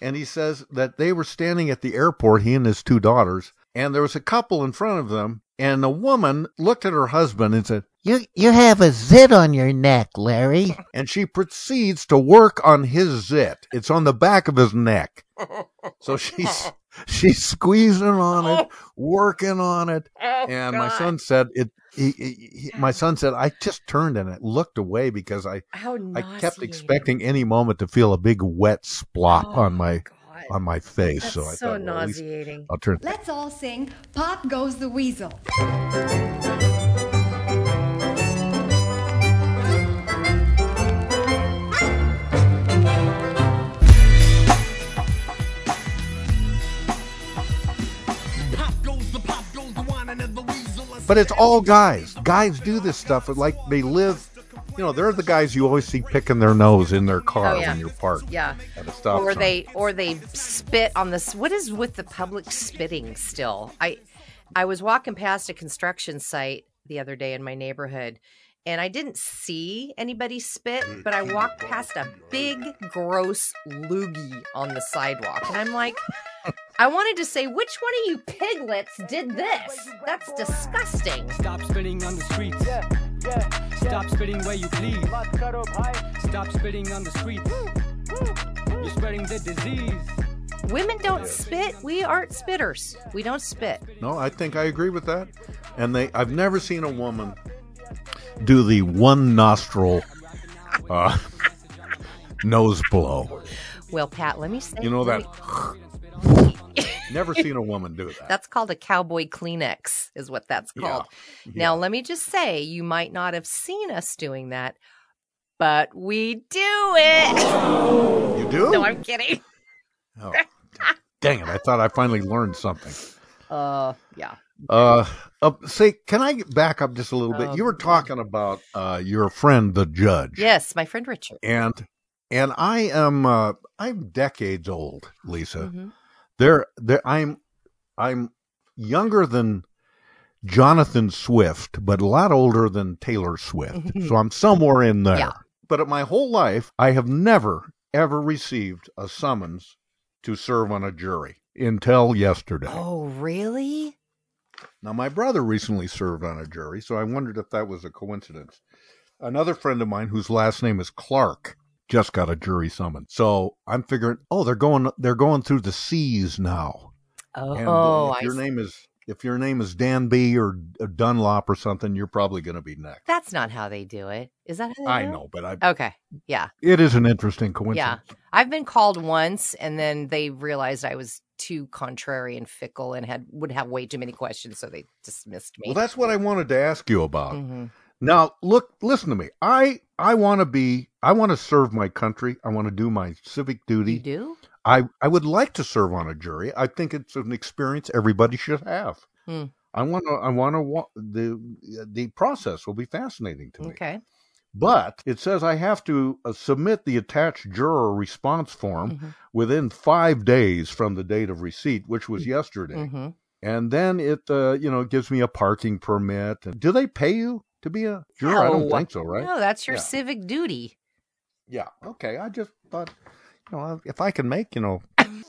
and he says that they were standing at the airport, he and his two daughters, and there was a couple in front of them, and the woman looked at her husband and said, You you have a zit on your neck, Larry. and she proceeds to work on his zit. It's on the back of his neck. So she's she's squeezing on it, oh. working on it. Oh, and my son said it he, he, he- my son said I just turned and I looked away because I How I kept expecting any moment to feel a big wet splop oh, on my on my face. That's so I so thought, well, at least nauseating. I'll turn. Let's all sing Pop Goes the Weasel. But it's all guys. Guys do this stuff. Like they live. You know, they're the guys you always see picking their nose in their car Oh, yeah. when you're parked. Yeah. At a stop or sign. they or they spit on this. What is with the public spitting still? I I was walking past a construction site the other day in my neighborhood, and I didn't see anybody spit, but I walked past a big, gross loogie on the sidewalk. And I'm like, I wanted to say, which one of you piglets did this? That's disgusting. Stop spitting on the streets. Stop spitting where you please. Stop spitting on the streets. You're spreading the disease. Women don't spit. We aren't spitters. We don't spit. No, I think I agree with that. And they, I've never seen a woman do the one nostril uh, nose blow. Well, Pat, let me say. You know that. Never seen a woman do that. That's called a cowboy Kleenex, is what that's Yeah. called. Now, let me just say, you might not have seen us doing that, but we do it. You do? No, I'm kidding. Oh, dang it! I thought I finally learned something. Uh, yeah. Uh, uh say, can I back up just a little bit? Oh, you were talking about uh your friend, the judge. Yes, my friend Richard. and and I am uh, I'm decades old, Lisa. Mhm. There, there, I'm I'm younger than Jonathan Swift, but a lot older than Taylor Swift. so I'm somewhere in there. Yeah. But my whole life, I have never ever received a summons to serve on a jury until yesterday. Oh, really? Now, my brother recently served on a jury, so I wondered if that was a coincidence. Another friend of mine, whose last name is Clark, just got a jury summons. So I'm figuring, oh, they're going, they're going through the C's now. Oh, And uh, if I your see. name is if your name is Danby or uh, Dunlop or something, you're probably going to be next. That's not how they do it. Is that how they I do it? know, but I Okay. Yeah. it is an interesting coincidence. Yeah. I've been called once and then they realized I was too contrary and fickle and had would have way too many questions, so they dismissed me. Well, that's what I wanted to ask you about. Mhm. Now, look, listen to me. I I want to be. I want to serve my country. I want to do my civic duty. You do? I I would like to serve on a jury. I think it's an experience everybody should have. Hmm. I want to. I want to. The the process will be fascinating to me. Okay. But it says I have to uh, submit the attached juror response form Mhm. within five days from the date of receipt, which was yesterday. Mhm. And then it, uh, you know, gives me a parking permit. Do they pay you to be a juror? I don't think so, right? No, that's your Yeah. civic duty. Yeah. Okay. I just thought, you know, if I can make, you know,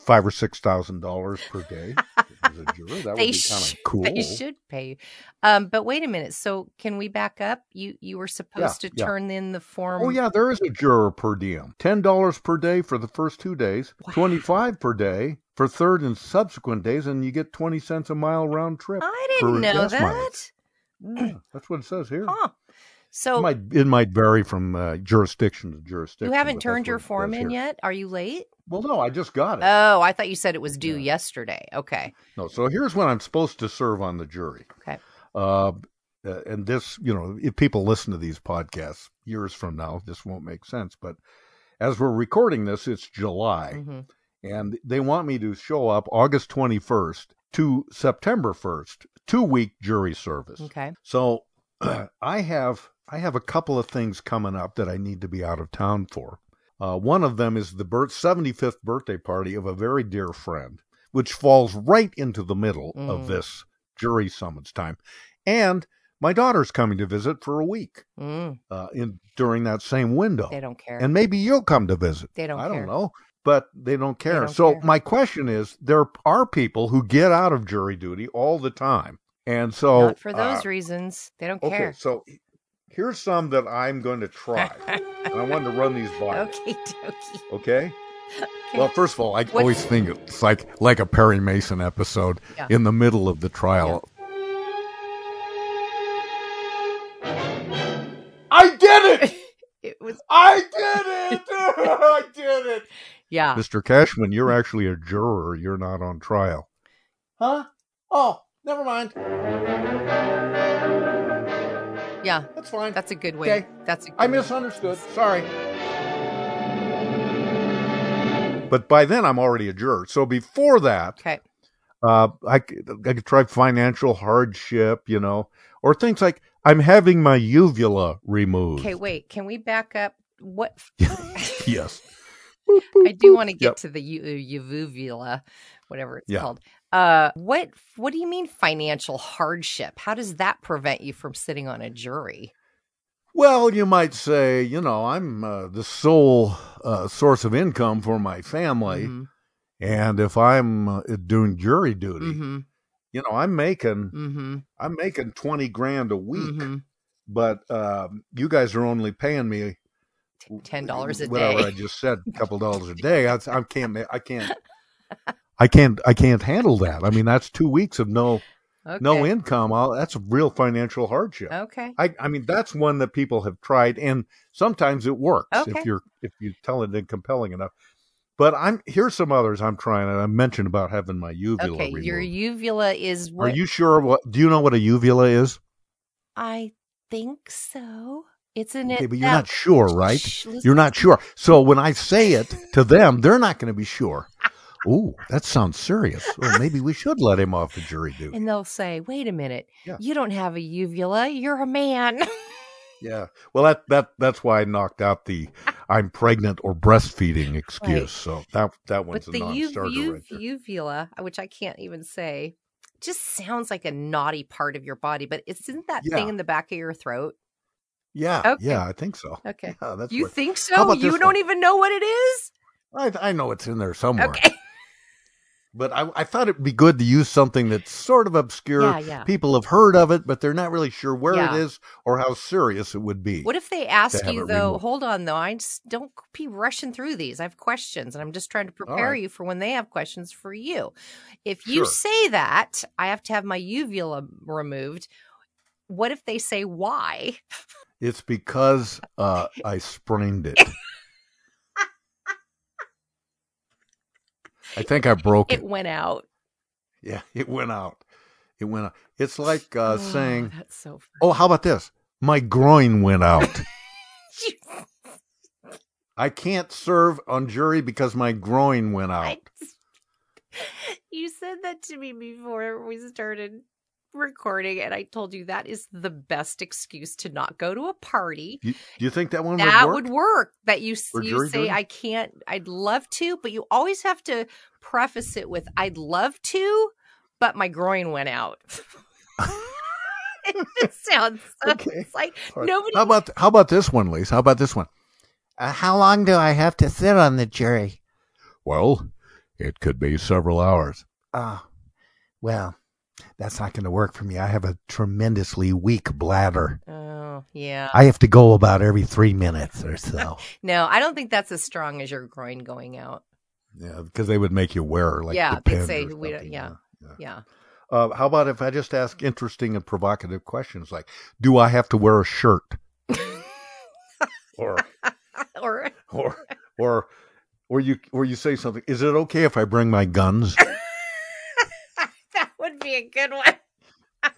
five or six thousand dollars per day as a juror, that would they be kind of cool. They should pay you. Um, but wait a minute. So can we back up? You you were supposed to yeah. turn in the form. Oh yeah, there is a juror per diem. Ten dollars per day for the first two days, twenty-five per day for third and subsequent days, and you get twenty cents a mile round trip. I didn't know that. Yeah, that's what it says here. Huh. So it might it might vary from uh, jurisdiction to jurisdiction. you haven't turned your form in here. yet? Are you late? Well, no, I just got it. Oh, I thought you said it was due yesterday. Okay. No, so here's when I'm supposed to serve on the jury. Okay. Uh, and this, you know, if people listen to these podcasts years from now, this won't make sense. But as we're recording this, it's July, Mhm. and they want me to show up August 21st to September 1st, two week jury service. Okay. So I have I have a couple of things coming up that I need to be out of town for. Uh, one of them is the birth, 75th birthday party of a very dear friend, which falls right into the middle of Mm. this jury summons time. And my daughter's coming to visit for a week Mm. uh, in during that same window. They don't care. And maybe you'll come to visit. They don't I care. don't know, but they don't care. don't so care. my question is, there are people who get out of jury duty all the time, and so Not for those uh, reasons. They don't Okay, care. so here's some that I'm going to try. and I wanted to run these by. you, Okay, dokie. Okay. Well, first of all, I What's- always think it's like like a Perry Mason episode Yeah. in the middle of the trial. I did it! It was. I did it! I did it! Yeah. Mr. Cashman, you're actually a juror. You're not on trial. Huh? Oh, never mind. Yeah. That's fine. That's a good way. Okay. That's a good I way. misunderstood. Sorry. But by then, I'm already a juror. So before that, Okay. uh, I, c- I could try financial hardship, you know, or things like I'm having my uvula removed. Okay, wait. Can we back up? What? Yes. I do want to get Yep. to the u- uvula, whatever it's Yeah. called. Uh, what? What do you mean financial hardship? How does that prevent you from sitting on a jury? Well, you might say, you know, I'm uh, the sole uh, source of income for my family, Mhm. and if I'm uh, doing jury duty, Mhm. you know, I'm making Mhm. I'm making twenty grand a week, Mhm. but um, you guys are only paying me Ten dollars a whatever day. I just said, a couple dollars a day. I, I can't, I can't, I can't, I can't handle that. I mean, that's two weeks of no, no income. I'll, that's a real financial hardship. Okay. I, I mean, that's one that people have tried, and sometimes it works Okay. if you're if you tell it in compelling enough. But I'm here's some others I'm trying. I mentioned about having my uvula Okay, removed. your uvula is what Are you sure? What do you know what a uvula is? I think so. It's an. Okay, but you're not sure, right? Shh. You're not sure. So when I say it to them, they're not going to be sure. Ooh, that sounds serious. Well, maybe we should let him off the jury duty. And they'll say, "Wait a minute, Yeah. you don't have a uvula. You're a man." Yeah. Well, that that that's why I knocked out the I'm pregnant or breastfeeding excuse. Right. So that that one's but a the non-starter uv- right there. uvula, which I can't even say, just sounds like a naughty part of your body. But isn't that thing in the back of your throat? Yeah. Okay. Yeah, I think so. Okay. Yeah, that's you what- think so? You don't one? even know what it is? I I know it's in there somewhere. Okay. But I, I thought it'd be good to use something that's sort of obscure. Yeah, yeah. People have heard of it, but they're not really sure where Yeah. it is or how serious it would be. What if they ask you though? removed. Hold on though, I just don't be rushing through these. I have questions, and I'm just trying to prepare right. you for when they have questions for you. If you Sure. say that I have to have my uvula removed, what if they say why? It's because uh, I sprained it. I think I broke it. It went out. Yeah, it went out. It went out. It's like uh, Oh, saying, that's so. "Oh, how about this? My groin went out." I can't serve on jury because my groin went out. You said that to me before we started recording, and I told you that is the best excuse to not go to a party. You, do you think that one that would work? would work. That you you say duty? I can't. I'd love to, but you always have to preface it with "I'd love to," but my groin went out. it just sounds so, it's like All right. nobody. How about how about this one, Lise? How about this one? Uh, how long do I have to sit on the jury? Well, it could be several hours. Oh, well, that's not going to work for me. I have a tremendously weak bladder. oh yeah. I have to go about every three minutes or so. no, I don't think that's as strong as your groin going out. Yeah, because they would make you wear like yeah, the say we don't. something, Yeah, yeah. Uh, how about if I just ask interesting and provocative questions like, "Do I have to wear a shirt?" or or or or or you or you say something. Is it okay if I bring my guns? that would be a good one.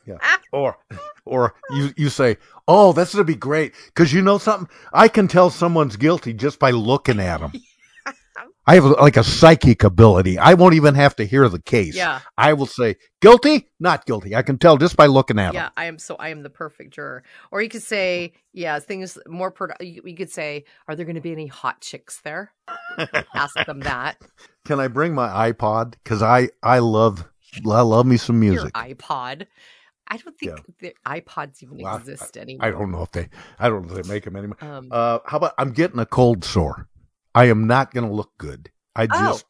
Yeah. Or or you you say, "Oh, this would be great because you know something. I can tell someone's guilty just by looking at them. I have like a psychic ability. I won't even have to hear the case. Yeah. I will say guilty, not guilty. I can tell just by looking at them. Yeah, I am so I am the perfect juror. Or you could say, yeah, things more. Pro- you, could say, are there going to be any hot chicks there? Ask them that. Can I bring my iPod? Because I I love I love me some Your music. iPod. I don't think the iPods even Well, I- exist anymore. I don't know if they I don't know if they make them anymore. Um, uh, how about I'm getting a cold sore. I am not going to look good. I Oh. just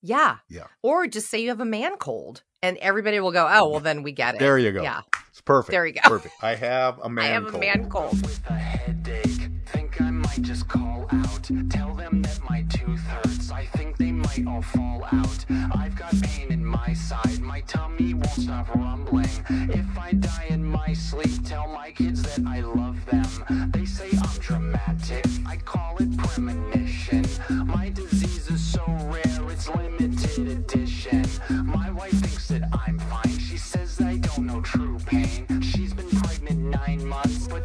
Yeah. Yeah. Or just say you have a man cold, and everybody will go, "Oh, well, then we get it." There you go. Yeah. It's perfect. There you go. Perfect. I have a man. Cold. I have a cold. man cold. Think I might just call out. Tell them that my tooth hurts. Might all fall out. I've got pain in my side. My tummy won't stop rumbling. If I die in my sleep, tell my kids that I love them. They say I'm dramatic. I call it premonition. My disease is so rare, it's limited edition. My wife thinks that I'm fine. She says I don't know true pain. She's been pregnant nine months, but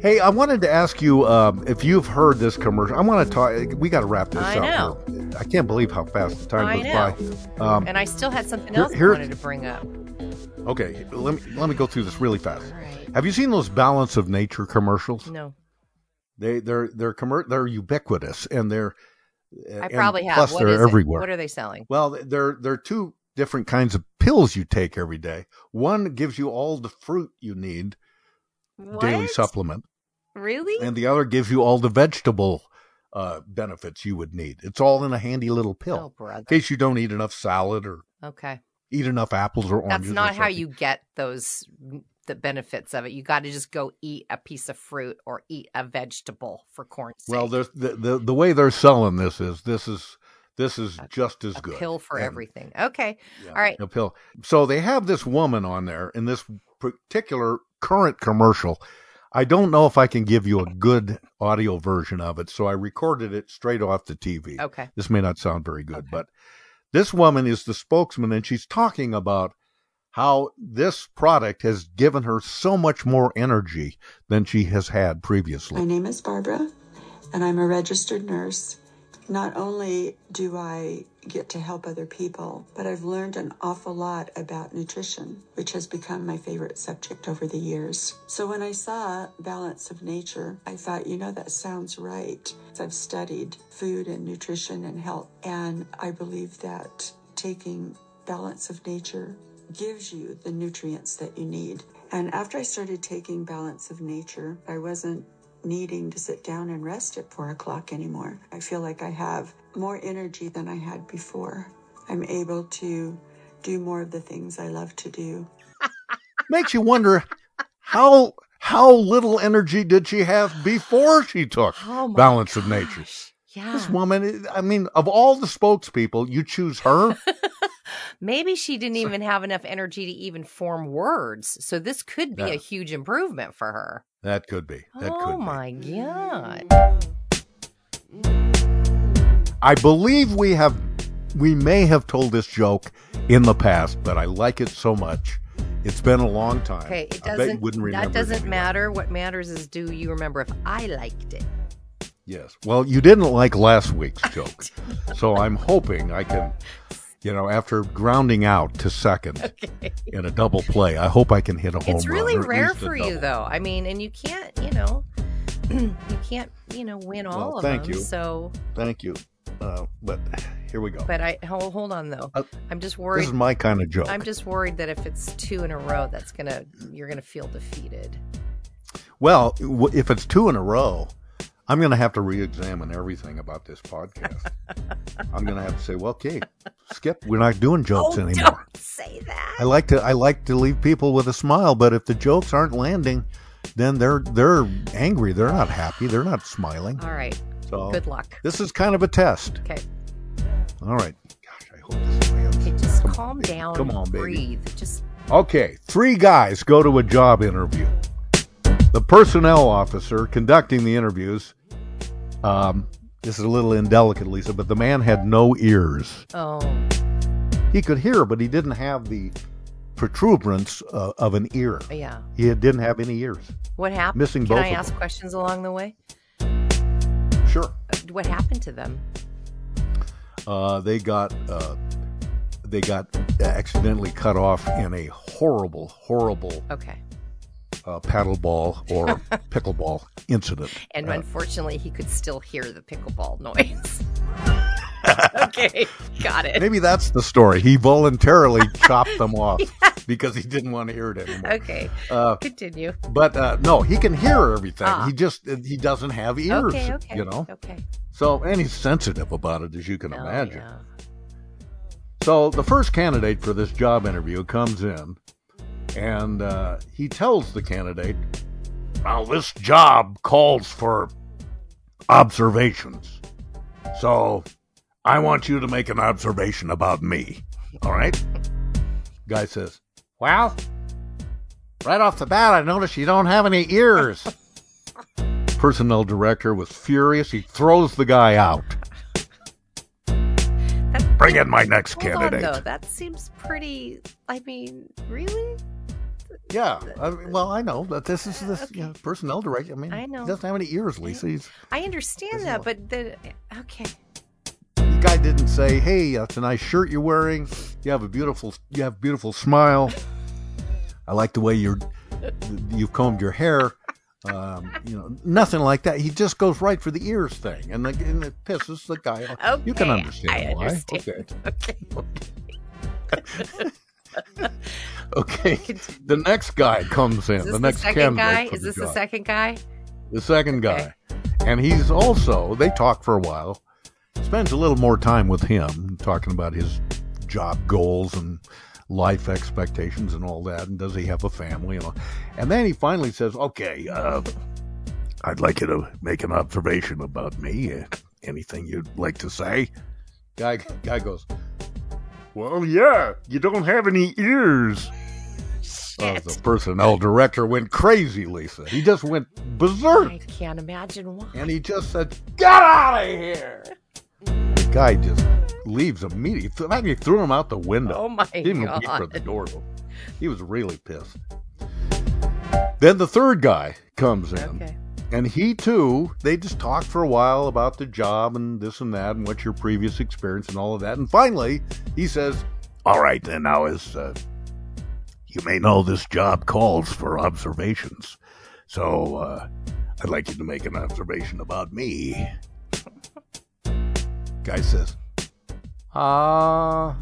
Hey, I wanted to ask you um, if you've heard this commercial. I want to talk. We got to wrap this I up. know. I can't believe how fast the time I goes know. by. Um, and I still had something else here- I wanted to bring up. Okay, let me let me go through this really fast. Have you seen those Balance of Nature commercials? No. They they're they're commer- they're ubiquitous and they're I probably have. Plus, What they're is it? everywhere. What are they selling? Well, they're they're two different kinds of pills you take every day. One gives you all the fruit you need, daily supplement, Really? and the other gives you all the vegetable uh, benefits you would need. It's all in a handy little pill. Oh, brother. In case you don't eat enough salad or Okay. eat enough apples or oranges. That's not how you get those the benefits of it. You got to just go eat a piece of fruit or eat a vegetable for corn. Well, there's the, the the way they're selling this is this is this is just as good. pill for And- everything. Okay. All right. a pill. So they have this woman on there in this particular current commercial. I don't know if I can give you a good audio version of it, so I recorded it straight off the TV. Okay. This may not sound very good, but this woman is the spokesman and she's talking about how this product has given her so much more energy than she has had previously. My name is Barbara, and I'm a registered nurse. Not only do I get to help other people, but I've learned an awful lot about nutrition, which has become my favorite subject over the years. So when I saw Balance of Nature, I thought, you know, that sounds right. I've studied food and nutrition and health, and I believe that taking Balance of Nature gives you the nutrients that you need. And after I started taking Balance of Nature, I wasn't needing to sit down and rest at four o'clock anymore. I feel like I have more energy than I had before. I'm able to do more of the things I love to do. Makes you wonder how how little energy did she have before she took Oh my Balance of Nature? Yeah. This woman, I mean, of all the spokespeople, you choose her. Maybe she didn't even have enough energy to even form words. So this could be Yeah. a huge improvement for her. That could be. That oh could be. my god. I believe we have, we may have told this joke in the past, but I like it so much. It's been a long time. Okay, it I bet you doesn't that doesn't anyway. matter. What matters is do you remember if I liked it? Yes. Well, you didn't like last week's joke, so I'm hoping I can, you know, after grounding out to second in a double play, I hope I can hit a home run. It's really at rare for you though. I mean, and you can't, you know, you can't, you know, win all Well, of thank them. you. So, Thank you. Uh, but here we go. but I hold, hold on though. Uh, I'm just worried. This is my kind of joke. I'm just worried that if it's two in a row, that's gonna you're gonna feel defeated. Well, if it's two in a row, I'm going to have to re-examine everything about this podcast. I'm going to have to say, well, okay, Skip, we're not doing jokes oh, anymore. don't say that. I like to I like to leave people with a smile, but if the jokes aren't landing, then they're they're angry. They're not happy. They're not smiling. All right. So Good luck. This is kind of a test. Okay. All right. Gosh, I hope this lands. Okay, just calm down. Come on, baby. Breathe. Just Okay, three guys go to a job interview. The personnel officer conducting the interviews, um, this is a little indelicate, Lisa, but the man had no ears. oh. He could hear, but he didn't have the protuberance uh, of an ear. Yeah. He didn't have any ears. What happened? Missing Can both I of ask questions along the way? Sure. Uh, What happened to them? Uh, they got uh, they got accidentally cut off in a horrible, horrible Okay. Uh, paddleball or pickleball incident. And Uh, unfortunately, he could still hear the pickleball noise. okay, got it. Maybe that's the story. He voluntarily chopped them off because he didn't want to hear it anymore. Okay. Uh, Continue. But uh, no, he can hear everything. Ah. He just he doesn't have ears. Okay, okay, You know. okay. So and he's sensitive about it, as you can Oh, imagine. yeah. So the first candidate for this job interview comes in, and uh, he tells the candidate, "Now this job calls for observations, so I want you to make an observation about me. All right?" Guy says, "Well, right off the bat, I notice you don't have any ears." Personnel director was furious. He throws the guy out. Bring in my next Hold candidate. on, though. That seems pretty. I mean, really? Yeah. I mean, well, I know that this is this you know, personnel director. I mean, I know. he doesn't have any ears, Lisa. He's, I understand that, but the okay. the guy didn't say, "Hey, that's a nice shirt you're wearing. You have a beautiful, you have a beautiful smile." I like the way you're you've combed your hair. Um, you know, nothing like that. He just goes right for the ears thing, and, the, and it pisses the guy off. you can understand I why. understand. Okay. Okay. The next guy comes in. Is this the the, next second guy? Is this the job. second guy? The second guy. And he's also, they talk for a while, spends a little more time with him, talking about his job goals and life expectations and all that. And does he have a family? And, all. and then he finally says, okay, uh, I'd like you to make an observation about me. Anything you'd like to say? Guy, guy goes, well, yeah, you don't have any ears. Oh, the personnel director went crazy, Lisa. He just went berserk. I can't imagine why. And he just said, Get out of here! The guy just leaves immediately. Fact, he threw him out the window. Oh, my He didn't even wait for the door He was really pissed. Then the third guy comes in. Okay. And he too, they just talked for a while about the job and this and that and what's your previous experience and all of that. And finally, he says, All right, then, now as uh, you may know, this job calls for observations. So uh, I'd like you to make an observation about me. Guy says, Uh,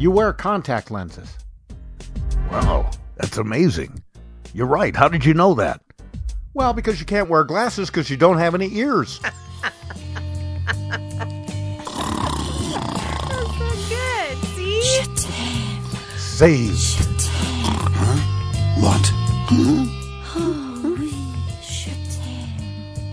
you wear contact lenses. Wow, that's amazing. You're right. How did you know that? Well, because you can't wear glasses because you don't have any ears. That's so good. See? Saved. What? Oh,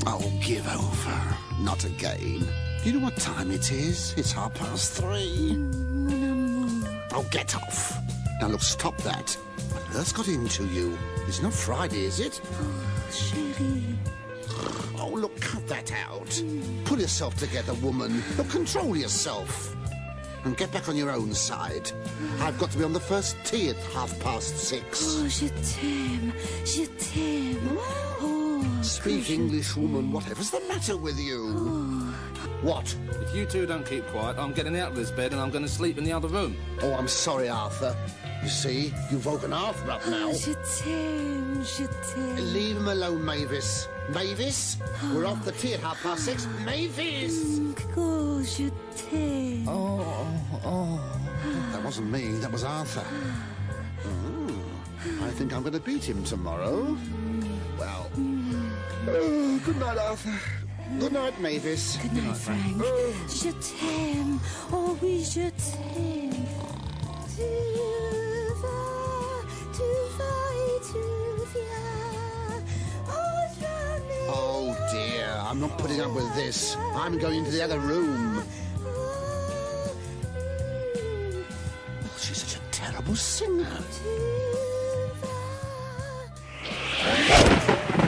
Oh, give over. Not again. Do you know what time it is? It's half past three. Mm-hmm. Oh, get off. Now, look, stop that. What on earth's got into you? It's not Friday, is it? Oh, chérie. Oh, look, cut that out. Pull yourself together, woman. Look, control yourself. And get back on your own side. I've got to be on the first tee at half past six. Oh, je t'aime, je t'aime. Oh, Speak English, woman. Whatever's the matter with you? Oh. What? If you two don't keep quiet, I'm getting out of this bed and I'm going to sleep in the other room. Oh, I'm sorry, Arthur. You see, you've woken Arthur up oh, now. je t'aime, je t'aime. Leave him alone, Mavis. Mavis, we're off the tee at half past six. Mavis! Oh, je t'aime. Oh, oh, oh. That wasn't me, that was Arthur. Oh, I think I'm going to beat him tomorrow. Well, oh, good night, Arthur. Good night, Mavis. Good night, Frank. Oh. Je t'aime. Oh oui, je t'aime. Oh. Putting up with this. I'm going into the other room. Oh, she's such a terrible singer.